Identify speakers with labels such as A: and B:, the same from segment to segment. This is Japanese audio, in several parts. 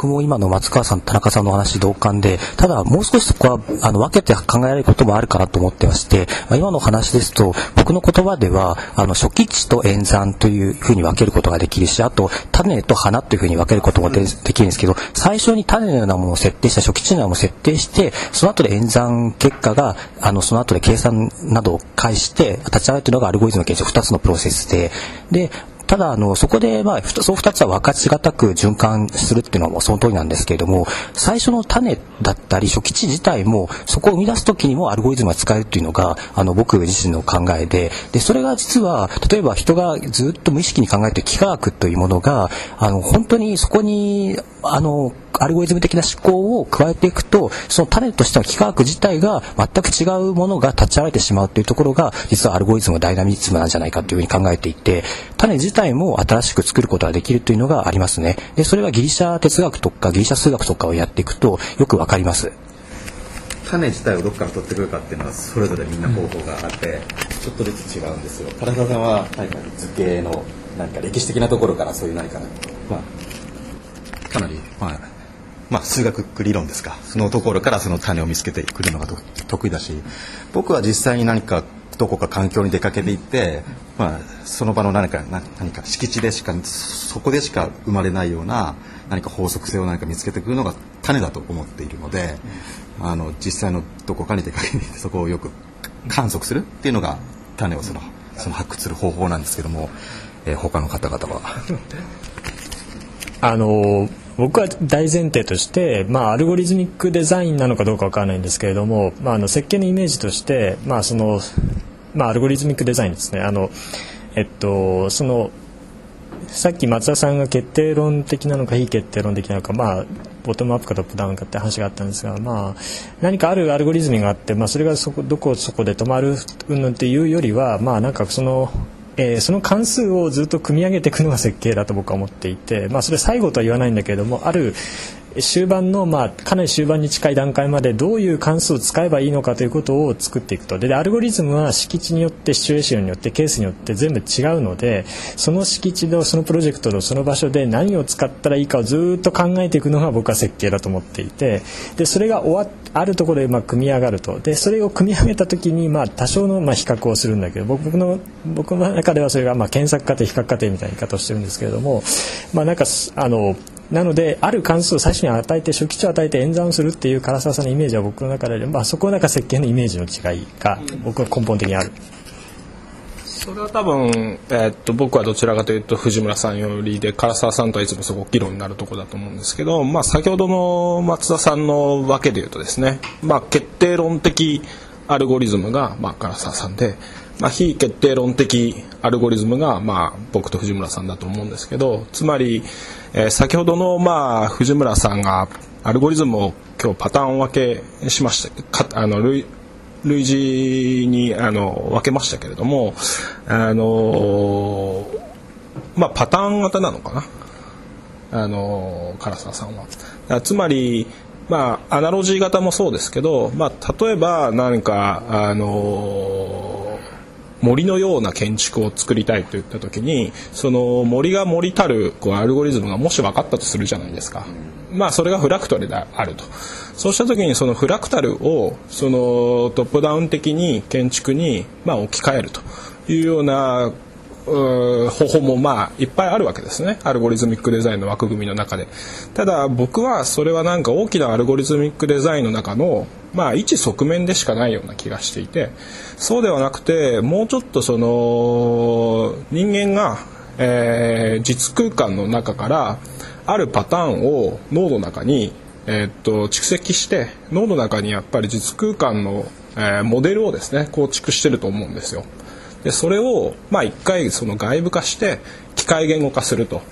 A: 僕も今の松川さん、田中さんの話同感で、ただもう少しそこはあの分けて考えられることもあるかなと思ってまして、まあ、今の話ですと、僕の言葉では、あの初期値と演算というふうに分けることができるし、あと種と花というふうに分けることもできるんですけど、最初に種のようなものを設定した、初期値のようなものを設定して、その後で演算結果が、あのその後で計算などを介して立ち上がるというのがアルゴリズムの検証2つのプロセスで、で、ただあのそこでまあそう2つは分かち難く循環するっていうのはもその通りなんですけれども最初の種だったり初期値自体もそこを生み出す時にもアルゴリズムが使えるっていうのがあの僕自身の考えででそれが実は例えば人がずっと無意識に考えてる幾何学というものがあの本当にそこにあのアルゴリズム的な思考を加えていくとその種としての幾何学自体が全く違うものが立ち上がれてしまうというところが実はアルゴリズムダイナミズムなんじゃないかというふうに考えていて種自体も新しく作ることができるというのがありますね。でそれはギリシャ哲学とかギリシャ数学とかをやっていくとよくわかります。
B: 種自体をどこから取ってくるかっていうのはそれぞれみんな方法があって、ちょっとずつ違うんですよ。唐沢さんは何か図形の何か歴史的なところからそういう何か、まあ、かなりまあまあ、数学理論ですかそのところからその種を見つけてくるのが得意だし僕は実際に何かどこか環境に出かけていって、まあ、その場の何か何か敷地でしかそこでしか生まれないような何か法則性を何か見つけてくるのが種だと思っているので、あの実際のどこかに出かけていってそこをよく観測するっていうのが種をそのその発掘する方法なんですけども、えー、他の方々は。
C: あの僕は大前提として、まあ、アルゴリズミックデザインなのかどうかわからないんですけれども、まあ、あの設計のイメージとして、まあそのまあ、アルゴリズミックデザインですね。あの、えっと、そのさっき松田さんが決定論的なのか非決定論的なのか、まあ、ボトムアップかトップダウンかって話があったんですが、まあ、何かあるアルゴリズムがあって、まあ、それがそこどこそこで止まるうんぬんっていうよりは、まあ、なんかそのえー、その関数をずっと組み上げていくのが設計だと僕は思っていて、まあ、それ最後とは言わないんだけれどもある終盤の、まあ、かなり終盤に近い段階までどういう関数を使えばいいのかということを作っていくと。でアルゴリズムは敷地によってシチュエーションによってケースによって全部違うのでその敷地のそのプロジェクトのその場所で何を使ったらいいかをずっと考えていくのが僕は設計だと思っていて。でそれが終わあるところでまあ組み上がると。でそれを組み上げた時にまあ多少のまあ比較をするんだけど僕の僕の中ではそれがまあ検索過程比較過程みたいな言い方をしてるんですけれどもまあなんかあのなのである関数を最初に与えて初期値を与えて演算をするっていう唐沢さんのイメージは僕の中で、まあ、そこはなんか設計のイメージの違いが僕は根本的にある。
D: それは多分、えー、っと僕はどちらかというと藤村さんよりで唐沢さんとはいつもすごく議論になるところだと思うんですけど、まあ、先ほどの松田さんのわけで言うとですね、まあ、決定論的アルゴリズムが、まあ、唐沢さんで、まあ、非決定論的アルゴリズムが、まあ、僕と藤村さんだと思うんですけどつまり、えー、先ほどの、まあ、藤村さんがアルゴリズムを今日パターン分けしましたかあの類類似にあの分けましたけれどもあのまあパターン型なのかな？あの唐沢さんは。つまりまあアナロジー型もそうですけど、まあ、例えば何かあの森のような建築を作りたいといった時にその森が森たるこうアルゴリズムがもし分かったとするじゃないですか。まあそれがフラクタルであると。そうした時にそのフラクタルをそのトップダウン的に建築にまあ置き換えると。いうような方法もまあいっぱいあるわけですね。アルゴリズミックデザインの枠組みの中で。ただ僕はそれはなんか大きなアルゴリズミックデザインの中のまあ一側面でしかないような気がしていてそうではなくてもうちょっとその人間が、えー、実空間の中からあるパターンを脳の中にえー、っと蓄積して脳の中にやっぱり実空間の、えー、モデルをですね構築してると思うんですよ。でそれをまあ一回その外部化して機械言語化すると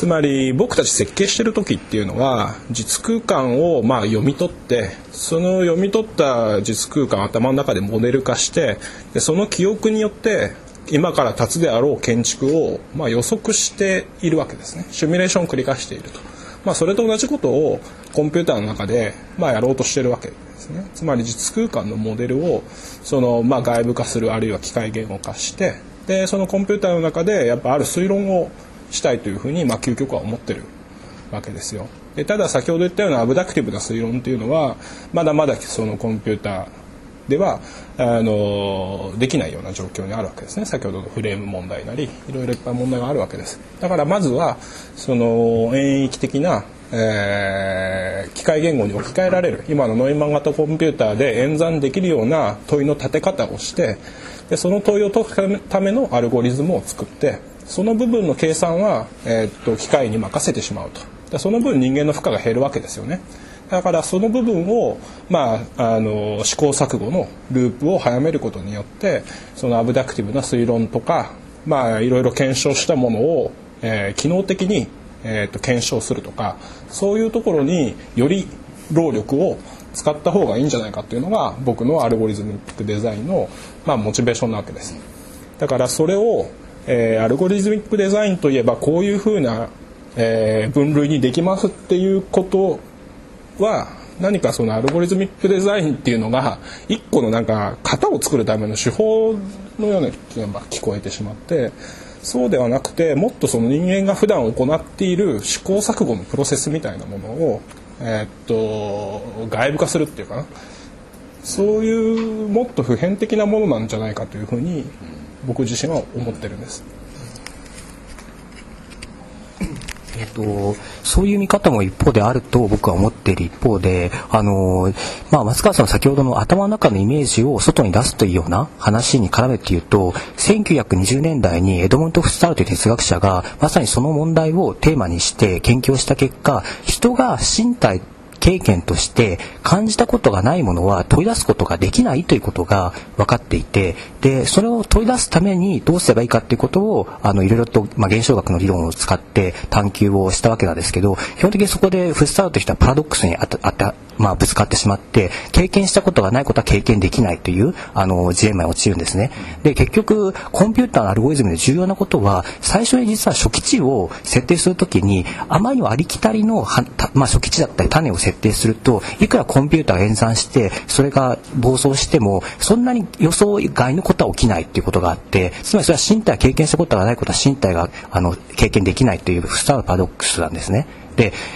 D: つまり僕たち設計してる時っていうのは実空間をま読み取ってその読み取った実空間頭の中でモデル化してでその記憶によって今から立つであろう建築をま予測しているわけですね。シミュレーションを繰り返していると、まあ、それと同じことをコンピューターの中でまやろうとしてるわけですね。つまり実空間のモデルをそのま外部化するあるいは機械言語化してでそのコンピューターの中でやっぱある推論をしたいというふうにまあ究極は思ってるわけですよ。でただ先ほど言ったようなアブダクティブな推論っていうのはまだまだそのコンピューターではあのできないような状況にあるわけですね。先ほどのフレーム問題なりいろいろいっぱい問題があるわけです。だからまずはその演域的なえー、機械言語に置き換えられる今のノイマン型コンピューターで演算できるような問いの立て方をしてでその問いを解くためのアルゴリズムを作ってその部分の計算は、えー、っと機械に任せてしまうとその分人間の負荷が減るわけですよねだからその部分を、まあ、あの試行錯誤のループを早めることによってそのアブダクティブな推論とか、まあ、いろいろ検証したものを、えー、機能的に、えー、と検証するとかそういうところにより労力を使った方がいいんじゃないかっていうのが僕のアルゴリズムデザインの、まあ、モチベーションなわけです。だからそれを、えー、アルゴリズミックデザインといえばこういうふうな、えー、分類にできますっていうことは何かそのアルゴリズミックデザインっていうのが一個のなんか型を作るための手法のような気が聞こえてしまってそうではなくてもっとその人間が普段行っている試行錯誤のプロセスみたいなものを、えー、っと外部化するっていうかな。そういうもっと普遍的なものなんじゃないかというふうに僕自身は思ってるんです。
A: えっと、そういう見方も一方であると僕は思っている一方で、あの、まあ、松川さんの先ほどの頭の中のイメージを外に出すというような話に絡めて言うと、1920年代にエドモント・フスタールという哲学者がまさにその問題をテーマにして研究をした結果、人が身体経験として感じたことがないものは問い出すことができないということが分かっていてでそれを問い出すためにどうすればいいかということをあのいろいろと、まあ、現象学の理論を使って探求をしたわけなんですけど基本的にそこでフスタートとしたパラドックスにあたあた、まあ、ぶつかってしまって経験したことがないことは経験できないというあのジレンマに陥るんですね。で結局コンピューターのアルゴリズムで重要なことは最初に実は初期値を設定するときにあまりにもありきたりのは、まあ、初期値だったり種を設定するといくらコンピューターが演算してそれが暴走してもそんなに予想外のことは起きないっていうことがあってつまりそれは身体経験したことがないことは身体があの経験できないというスターのパラドックスなんですね。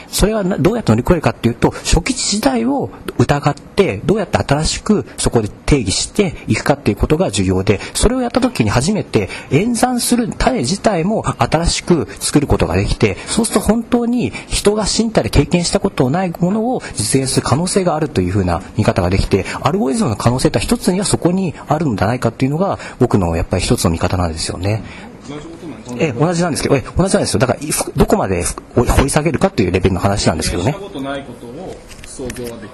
A: それはどうやって乗り越えるかっていうと初期値時代を疑ってどうやって新しくそこで定義していくかっていうことが重要でそれをやった時に初めて演算する種自体も新しく作ることができてそうすると本当に人が身体で経験したことのないものを実現する可能性があるというふうな見方ができてアルゴリズムの可能性って一つにはそこにあるんじゃないかっていうのが僕のやっぱり一つの見方なんですよね。え同じなんですけどえ同じなんですよだからどこまで掘り下げるかというレベルの話なんですけどね。
D: ことないことを想像はでき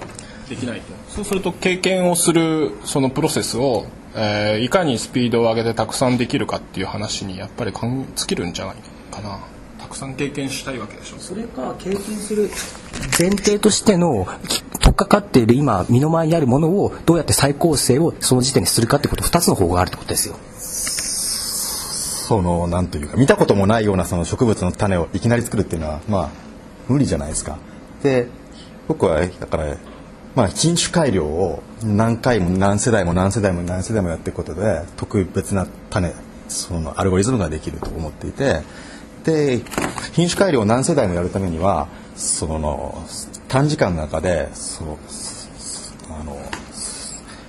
D: できないとそうすると経験をするそのプロセスを、えー、いかにスピードを上げてたくさんできるかっていう話にやっぱり尽きるんじゃないかな。たくさん経験したいわけでしょ
A: それか経験する前提としての取っかかっている今身の前にあるものをどうやって再構成をその時点にするかってこと2つの方法があるってことですよ。
B: そのなんというか見たこともないようなその植物の種をいきなり作るっていうのはまあ無理じゃないですか。で僕はだからまあ品種改良を何回も何世代も何世代も何世代もやっていくことで特別な種そのアルゴリズムができると思っていてで品種改良を何世代もやるためにはその短時間の中でそのあの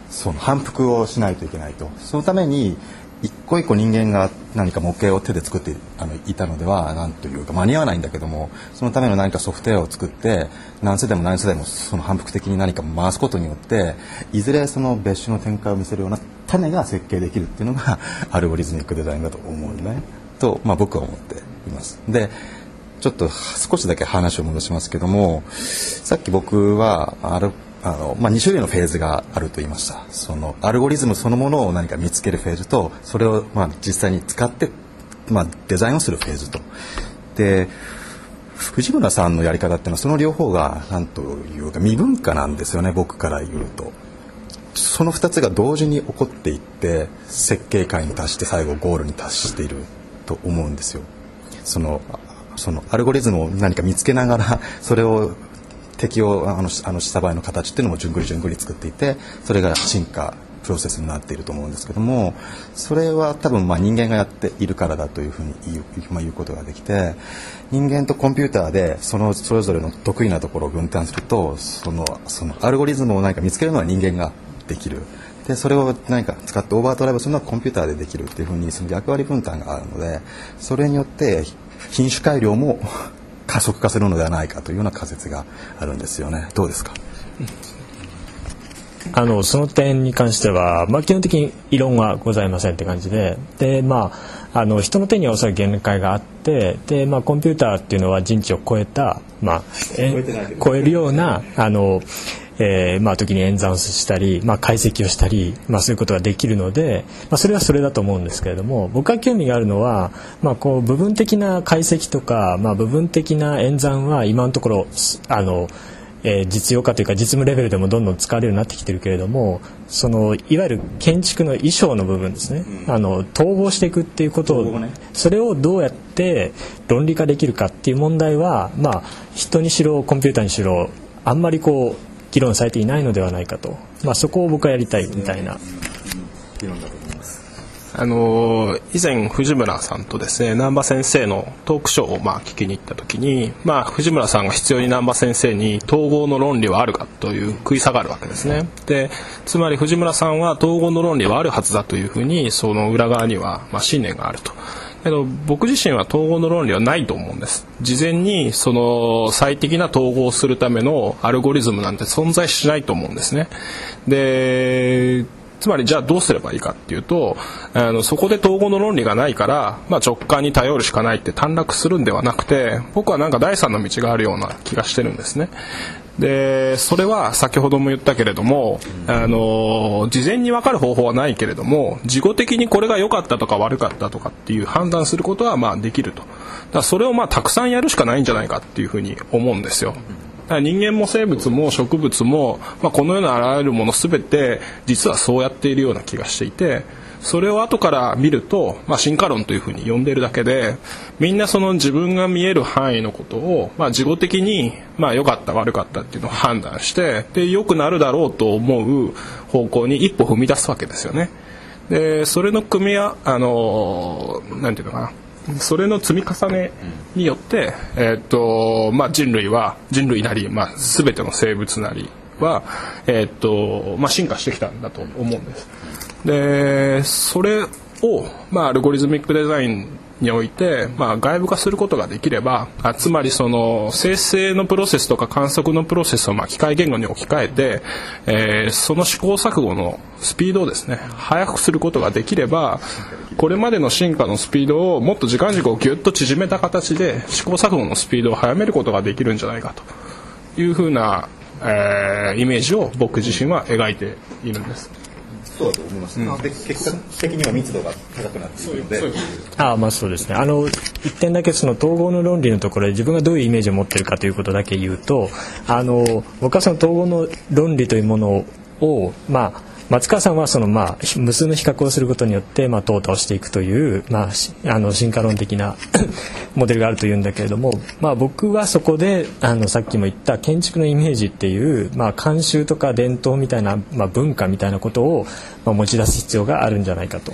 B: その反復をしないといけないとそのために一個一個人間が何か模型を手で作ってあのいたのでは何というか間に合わないんだけどもそのための何かソフトウェアを作って何世代も何世代もその反復的に何か回すことによっていずれその別種の展開を見せるような種が設計できるっていうのが アルゴリズミックデザインだと思うねと、まあ、僕は思っています。でちょっと少しだけ話を戻しますけどもさっき僕はあの、まあ、2種類のフェーズがあると言いましたそのアルゴリズムそのものを何か見つけるフェーズとそれをまあ実際に使って、まあ、デザインをするフェーズとで藤村さんのやり方っていうのはその両方が何というか未文化なんですよね僕から言うと。その2つが同時に起こっていって設計界に達して最後ゴールに達していると思うんですよ。そのそのアルゴリズムを何か見つけながらそれを適用あのあの下場合の形っていうのも順繰り順繰り作っていてそれが進化プロセスになっていると思うんですけどもそれは多分まあ人間がやっているからだというふうに言う,、まあ、言うことができて人間とコンピューターでそのそれぞれの得意なところを分担するとそのそのアルゴリズムを何か見つけるのは人間ができる。でそれを何か使ってオーバードライブするのはコンピューターでできるっていうふうにその役割分担があるのでそれによって品種改良も加速化するのではないかというような仮説があるんですよね。どうですか、
C: あのその点に関しては、まあ、基本的に異論はございませんって感じでで、まあ、あの人の手にはおそらく限界があってで、まあ、コンピューターっていうのは人知を超えた、まあ、え超えるようなあのえー、まあ、時に演算したり、まあ、解析をしたり、まあ、そういうことができるので、まあ、それはそれだと思うんですけれども僕が興味があるのは、まあ、こう部分的な解析とか、まあ、部分的な演算は今のところあの、えー、実用化というか実務レベルでもどんどん使われるようになってきてるけれどもそのいわゆる建築の衣装の部分ですね、うん、あの統合していくっていうことを、ね、それをどうやって論理化できるかっていう問題は、まあ、人にしろコンピューターにしろあんまりこう議論されていないのではないかと、まあ、そこを僕はやりたいみたいな。
D: あの以前藤村さんとですね難波先生のトークショーをまあ聞きに行った時に、まあ、藤村さんが必要に難波先生に統合の論理はあるかという食い下がるわけですね。でつまり藤村さんは統合の論理はあるはずだというふうにその裏側にはまあ信念があると。僕自身は統合の論理はないと思うんです。事前にその最適な統合をするためのアルゴリズムなんて存在しないと思うんですね。でつまりじゃあどうすればいいかっていうとあのそこで統合の論理がないから、まあ、直感に頼るしかないって短絡するんではなくて僕はなんか第三の道があるような気がしてるんですね。でそれは先ほども言ったけれども、あの事前に分かる方法はないけれども事後的にこれが良かったとか悪かったとかっていう判断することはまあできるとだからそれをまあたくさんやるしかないんじゃないかっていうふうに思うんですよ。人間も生物も植物も、まあ、この世のあらゆるもの全て実はそうやっているような気がしていてそれを後から見ると、まあ、進化論というふうに呼んでいるだけでみんなその自分が見える範囲のことを、まあ、事後的に、まあ、良かった悪かったっていうのを判断してで良くなるだろうと思う方向に一歩踏み出すわけですよね。でそれの組み合あのなんていうのかなそれの積み重ねによって、えーとまあ、人類は人類なり、まあ、全ての生物なりは、えーとまあ、進化してきたんだと思うんです。でそれを、まあ、アルゴリズミックデザインにおいて、まあ、外部化することができればあつまりその生成のプロセスとか観測のプロセスをまあ機械言語に置き換えて、えー、その試行錯誤のスピードをですね速くすることができればこれまでの進化のスピードをもっと時間軸をぎゅっと縮めた形で試行錯誤のスピードを速めることができるんじゃないかというふうな、えー、イメージを僕自身は描いているんです。
B: そうだと思います、うん、で結果的には密度が高くなっているので。
C: あまあそうですね。あの一点だけその統合の論理のところで自分がどういうイメージを持ってるかということだけ言うとあの僕はその統合の論理というものをまあ松川さんはそのまあ無数の比較をすることによってまあ淘汰をしていくというまああの進化論的な モデルがあるというんだけれどもまあ僕はそこであのさっきも言った建築のイメージっていうまあ慣習とか伝統みたいなまあ文化みたいなことをまあ持ち出す必要があるんじゃないかと。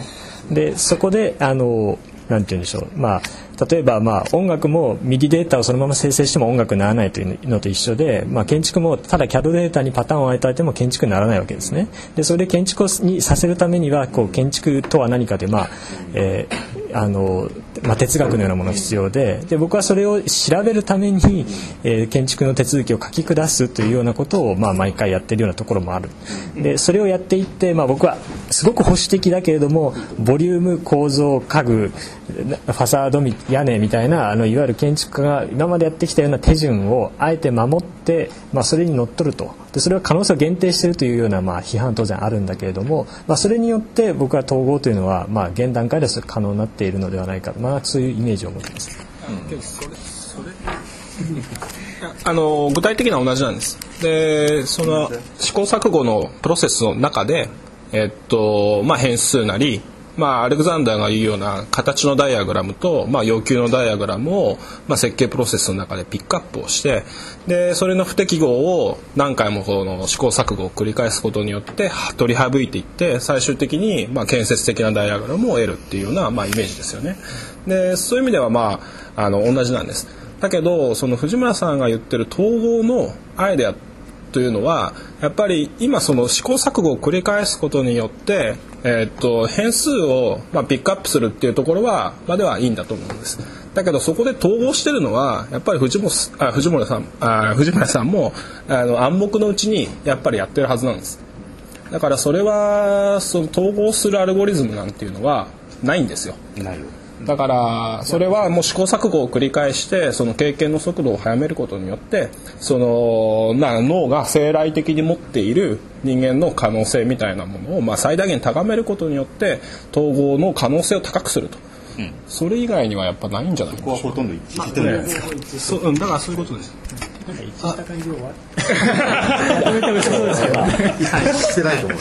C: でそこであのなんて言うんでしょう。まあ例えばまあ音楽も右ディデータをそのまま生成しても音楽にならないというのと一緒で、まあ、建築もただ CAD データにパターンを与えても建築にならないわけですね。でそれで建築にさせるためにはこう建築とは何かで、まあえーあのまあ、哲学のようなものが必要でで僕はそれを調べるために、えー、建築の手続きを書き下すというようなことを、まあ、毎回やってるようなところもある。でそれをやっていって、まあ、僕はすごく保守的だけれどもボリューム構造家具ファサード屋根みたいなあのいわゆる建築家が今までやってきたような手順をあえて守って、まあ、それにのっとると。でそれは可能性を限定しているというような、まあ、批判当然あるんだけれども、まあ、それによって僕は統合というのは、まあ、現段階では可能になっているいるのではないか、まあ、そういうイメージを持ってます。
D: あの具体的には同じなんです。でその試行錯誤のプロセスの中で、えっとまあ、変数なりまあ、アレクザンダーが言うような形のダイアグラムと、まあ、要求のダイアグラムを、まあ、設計プロセスの中でピックアップをしてでそれの不適合を何回もこの試行錯誤を繰り返すことによって取り省いていって最終的に、まあ、建設的なダイアグラムを得るっていうような、まあ、イメージですよね。でそういう意味では、まあ、あの同じなんです。だけどその藤村さんが言ってる統合のアイデアというのはやっぱり今その試行錯誤を繰り返すことによって、えー、っと変数をまあピックアップするっていうところはまではいいんだと思うんです。だけどそこで統合してるのはやっぱり藤本あ藤村さんあ藤村さんもあの暗黙のうちにやっぱりやってるはずなんです。だからそれはその統合するアルゴリズムなんていうのはないんですよ。
B: ないよ
D: だからそれはもう試行錯誤を繰り返してその経験の速度を速めることによってそのな脳が生来的に持っている人間の可能性みたいなものをまあ最大限高めることによって統合の可能性を高くすると。うん、それ以外にはやっぱないんじゃないでしょうか。
B: ここはほとんど一致してないですか？
D: そう、うん、だからそういうことです。なんか一致した感じは。
A: してないと思う。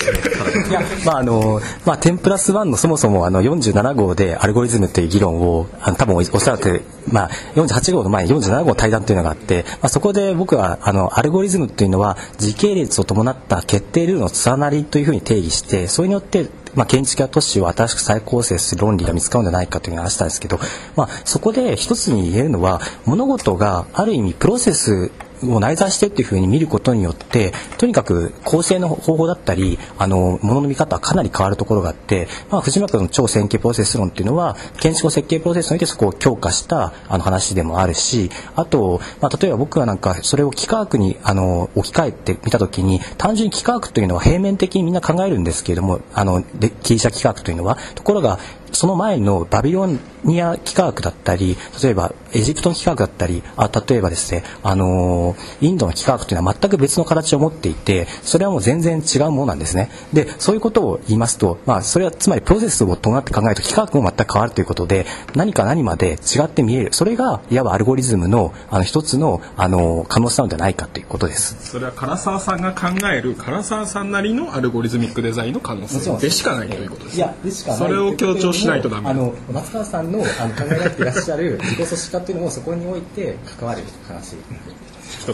A: いや、まああのまあ10プラス1のそもそもあの47号でアルゴリズムという議論をあの多分おっしゃってまあ48号の前に47号の対談というのがあって、まあそこで僕はあのアルゴリズムというのは時系列を伴った決定ルールの連なりというふうに定義して、それによってまあ、建築や都市を新しく再構成する論理が見つかるんじゃないかという話したんですけど、まあ、そこで一つに言えるのは物事がある意味プロセスを内在してっていうふうに見ることによってとにかく構成の方法だったりあのものの見方はかなり変わるところがあって、まあ、藤村君の超線形プロセス論っていうのは建築設計プロセスにおいてそこを強化したあの話でもあるしあと、まあ、例えば僕はなんかそれを幾何学にあの置き換えてみた時に単純に幾何学というのは平面的にみんな考えるんですけれどもあのギリシャ幾何学というのはところがその前のバビロニア幾何学だったり例えばエジプトの幾何学だったりあ例えばですね、あのー、インドの幾何学というのは全く別の形を持っていてそれはもう全然違うものなんですね。でそういうことを言いますと、まあ、それはつまりプロセスを伴って考えると幾何学も全く変わるということで何か何まで違って見える。それがいわばアルゴリズムのあの一つの、あのー、可能性なのではないかということです。
D: それは唐沢さんが考える唐沢さんなりのアルゴリズミックデザインの可能性。でしかないということです。いやでしかない。それを強調しないとダメあの
A: 松川さんのあの考えられていらっしゃる 自己組織化っていうのもそこにおいて関わる話。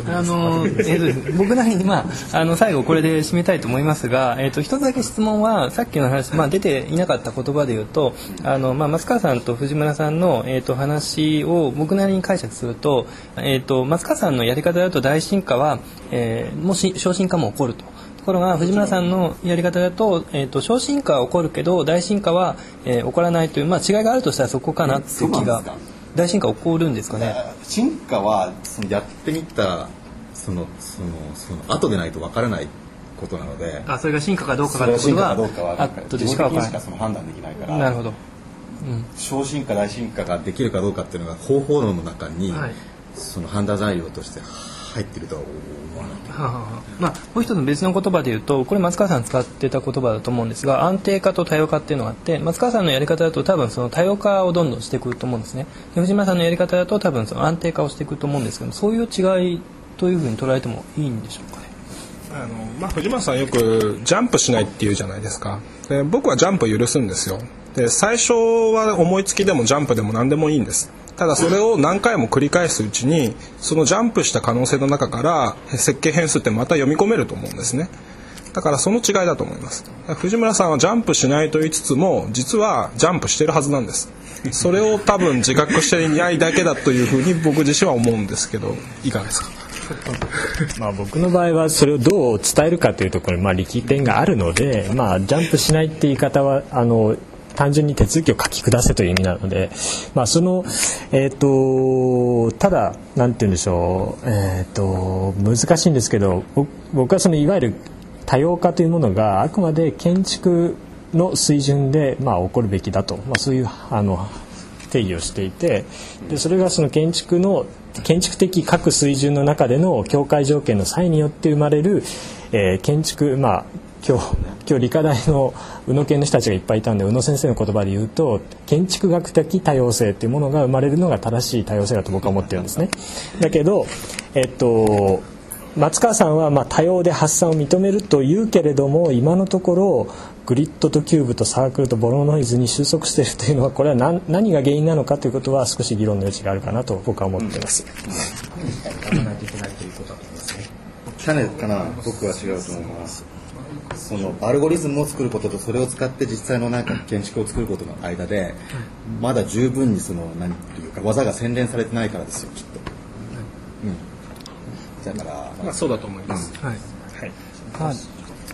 E: あの、えー、僕なりに、まあ、あの最後これで締めたいと思いますが、えーと、一つだけ質問はさっきの話、まあ、出ていなかった言葉で言うとあの、まあ、松川さんと藤村さんの、えーと、話を僕なりに解釈すると,、えーと、松川さんのやり方だと大進化は、えー、もし昇進化も起こると。ところが藤村さんのやり方だと,、えーと、昇進化は起こるけど大進化は、えー、起こらないという、まあ、違いがあるとしたらそこかなっていう気が大進化起こるんですかね？
B: 進化はそのやってみたそのそのその後でないとわからないことなので
E: あそれが進化かどうかってことは
B: 後でしかしかその判断できないから
E: なるほど、
B: うん、小進化大進化ができるかどうかっていうのが方法論の中に、はい、その判断材料として入ってるとは思わない。はあは
E: あ、まあ、もう一つ別の言葉で言うとこれ松川さん使ってた言葉だと思うんですが安定化と多様化っていうのがあって松川さんのやり方だと多分その多様化をどんどんしていくと思うんですね。藤村さんのやり方だと多分その安定化をしていくと思うんですけどそういう違いというふうに捉えてもいいんでしょうかね。
D: あのまあ、藤村さんよくジャンプしないっていうじゃないですか。で僕はジャンプ許すんですよ。で最初は思いつきでもジャンプでも何でもいいんですただそれを何回も繰り返すうちにそのジャンプした可能性の中から設計変数ってまた読み込めると思うんですね。だからその違いだと思います。藤村さんはジャンプしないと言いつつも実はジャンプしてるはずなんです。それを多分自覚していないだけだというふうに僕自身は思うんですけどいかがですか？
C: まあ僕の場合はそれをどう伝えるかというところにまあ力点があるので、まあ、ジャンプしないって言い方はあの単純に手続きを書き下せという意味なので、まあ、その、えーと、ただ何て言うんでしょう、えーと、難しいんですけど僕はそのいわゆる多様化というものがあくまで建築の水準で、まあ、起こるべきだと、まあ、そういうあの定義をしていてでそれがその建築の建築的各水準の中での境界条件の際によって生まれる、えー、建築まあ今日今日理科大の宇野研の人たちがいっぱいいたんで宇野先生の言葉で言うと建築学的多様性っていうものが生まれるのが正しい多様性だと僕は思ってるんですね。だけど、えっと松川さんはまあ多様で発散を認めると言うけれども今のところグリッドとキューブとサークルとボロノイズに収束しているというのはこれは何何が原因なのかということは少し議論の余地があるかなと僕は思っています。
B: 種かな僕は違うと思いますそのアルゴリズムを作ることとそれを使って実際のなんか建築を作ることの間でまだ十分にその何ていうか技が洗練されてないからですよきっと、うん、だから
D: まあそうだと思います、
E: はい。
D: はい。
E: まあ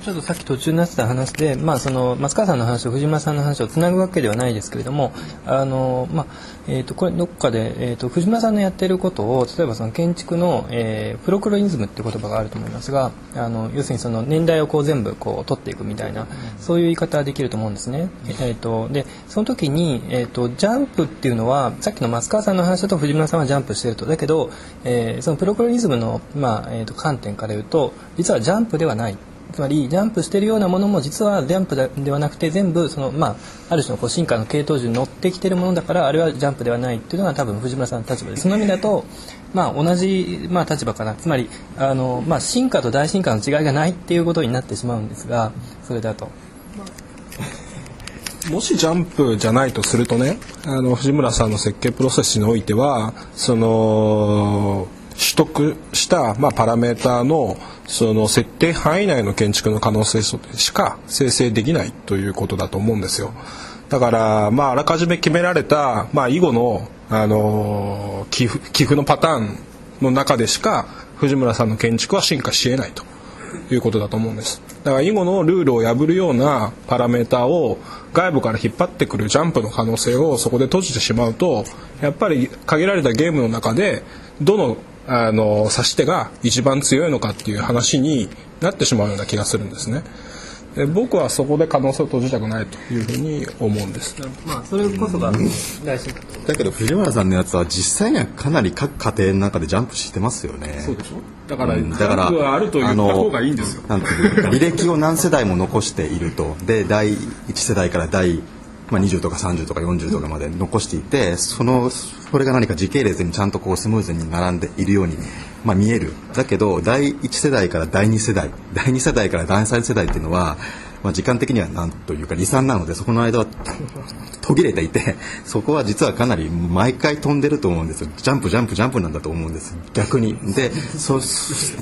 E: ちょっとさっき途中になってた話で、まあ、その松川さんの話と藤村さんの話をつなぐわけではないですけれどもあの、まあえー、とこれどっかで、えー、と藤村さんのやっていることを例えばその建築の、えープロクロニズムっていう言葉があると思いますがあの要するにその年代をこう全部こう取っていくみたいなそういう言い方はできると思うんですね。えー、とでその時に、えー、とジャンプっていうのはさっきの松川さんの話だと藤村さんはジャンプしてるとだけど、えーそのプロクロニズムの、まあえー、と観点から言うと実はジャンプではない。つまりジャンプしてるようなものも実はジャンプではなくて全部その、まあ、ある種のこう進化の系統樹に乗ってきてるものだからあれはジャンプではないっていうのが多分藤村さんの立場でその意味だと、まあ、同じ、まあ、立場かなつまりあの、まあ、進化と大進化の違いがないっていうことになってしまうんですがそれだと。
D: もしジャンプじゃないとするとねあの藤村さんの設計プロセスにおいてはその取得した、まあ、パラメーターのその設定範囲内の建築の可能性しか生成できないということだと思うんですよ。だから、まあ、あらかじめ決められた、まあ、以後の、あの寄付寄付のパターンの中でしか藤村さんの建築は進化し得ないということだと思うんですだから囲碁のルールを破るようなパラメーターを外部から引っ張ってくるジャンプの可能性をそこで閉じてしまうとやっぱり限られたゲームの中でどのあの指し手が一番強いのかっていう話になってしまうような気がするんですね。で僕はそこで可能性を閉じたくないというふうに思うんです。
E: まあ、それこそが大進化
B: だけど藤村さんのやつは実際にはかなり各家庭の中でジャンプしてますよね
D: そうでしょだから、
B: うんだから
D: あると言った方がいいんですよ。
B: なんていうか履歴を何世代も残しているとで第1世代から第、まあ、20とか30とか40とかまで残していてそのそれが何か時系列にちゃんとこうスムーズに並んでいるように、まあ、見える。だけど第1世代から第2世代第2世代から第3世代っていうのは、まあ、時間的にはなんというか離散なのでそこの間は途切れていてそこは実はかなり毎回飛んでると思うんですよ。ジャンプジャンプジャンプなんだと思うんです逆に。でそ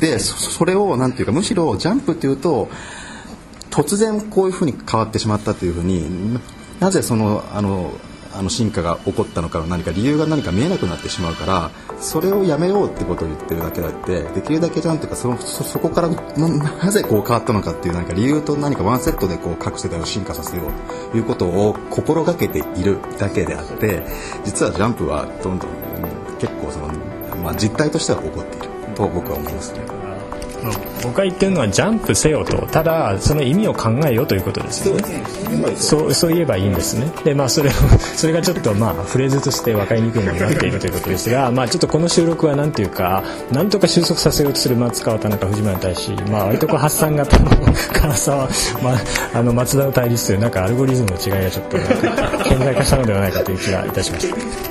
B: でそれをなんていうかむしろジャンプっていうと突然こういうふうに変わってしまったというふうになぜそのあのあの進化が起こったのかの何か理由が何か見えなくなってしまうからそれをやめようってことを言ってるだけであってできるだけちゃんというかそのそそこからなぜこう変わったのかっていう何か理由と何かワンセットでこう各世代を進化させようということを心がけているだけであって実はジャンプはどんどんうん結構その、まあ、実態としては起こっていると僕は思いますね。
C: 僕が言ってるのはジャンプせよとただその意味を考えよということですよね。そうそう言えばいいんですね。でまあそれを それがちょっとまあフレーズとして分かりにくいものになっているということですがまあちょっとこの収録はなんていうかなんとか収束させようとする松川田中藤村に対しまあ割とこう発散型の唐沢、まあ、あの松田の対立というなんかアルゴリズムの違いがちょっと顕在化したのではないかという気がいたしました。